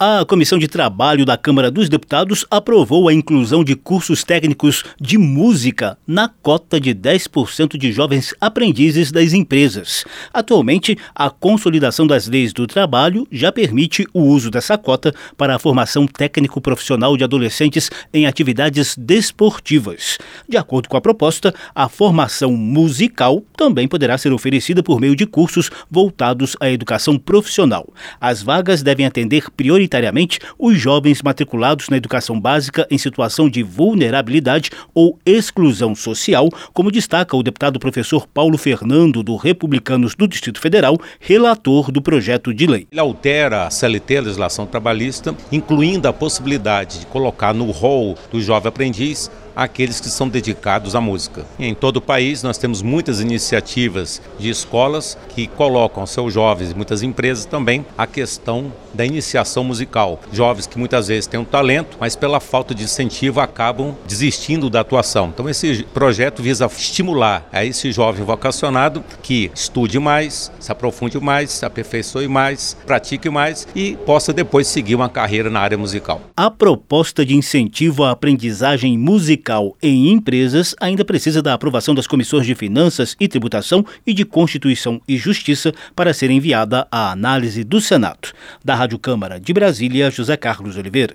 A Comissão de Trabalho da Câmara dos Deputados aprovou a inclusão de cursos técnicos de música na cota de 10% de jovens aprendizes das empresas. Atualmente, a consolidação das leis do trabalho já permite o uso dessa cota para a formação técnico-profissional de adolescentes em atividades desportivas. De acordo com a proposta, a formação musical também poderá ser oferecida por meio de cursos voltados à educação profissional. As vagas devem atender prioritariamente prioritariamente os jovens matriculados na educação básica em situação de vulnerabilidade ou exclusão social, como destaca o deputado professor Paulo Fernando, do Republicanos do Distrito Federal, relator do projeto de lei. Ele altera a CLT, a legislação trabalhista, incluindo a possibilidade de colocar no rol do jovem aprendiz aqueles que são dedicados à música. Em todo o país nós temos muitas iniciativas de escolas que colocam seus jovens, muitas empresas também, a questão da iniciação musical. Jovens que muitas vezes têm um talento, mas pela falta de incentivo acabam desistindo da atuação. Então esse projeto visa estimular a esse jovem vocacionado que estude mais, se aprofunde mais, se aperfeiçoe mais, pratique mais e possa depois seguir uma carreira na área musical. A proposta de incentivo à aprendizagem musical fiscal em empresas ainda precisa da aprovação das comissões de Finanças e Tributação e de Constituição e Justiça para ser enviada à análise do Senado. Da Rádio Câmara de Brasília, José Carlos Oliveira.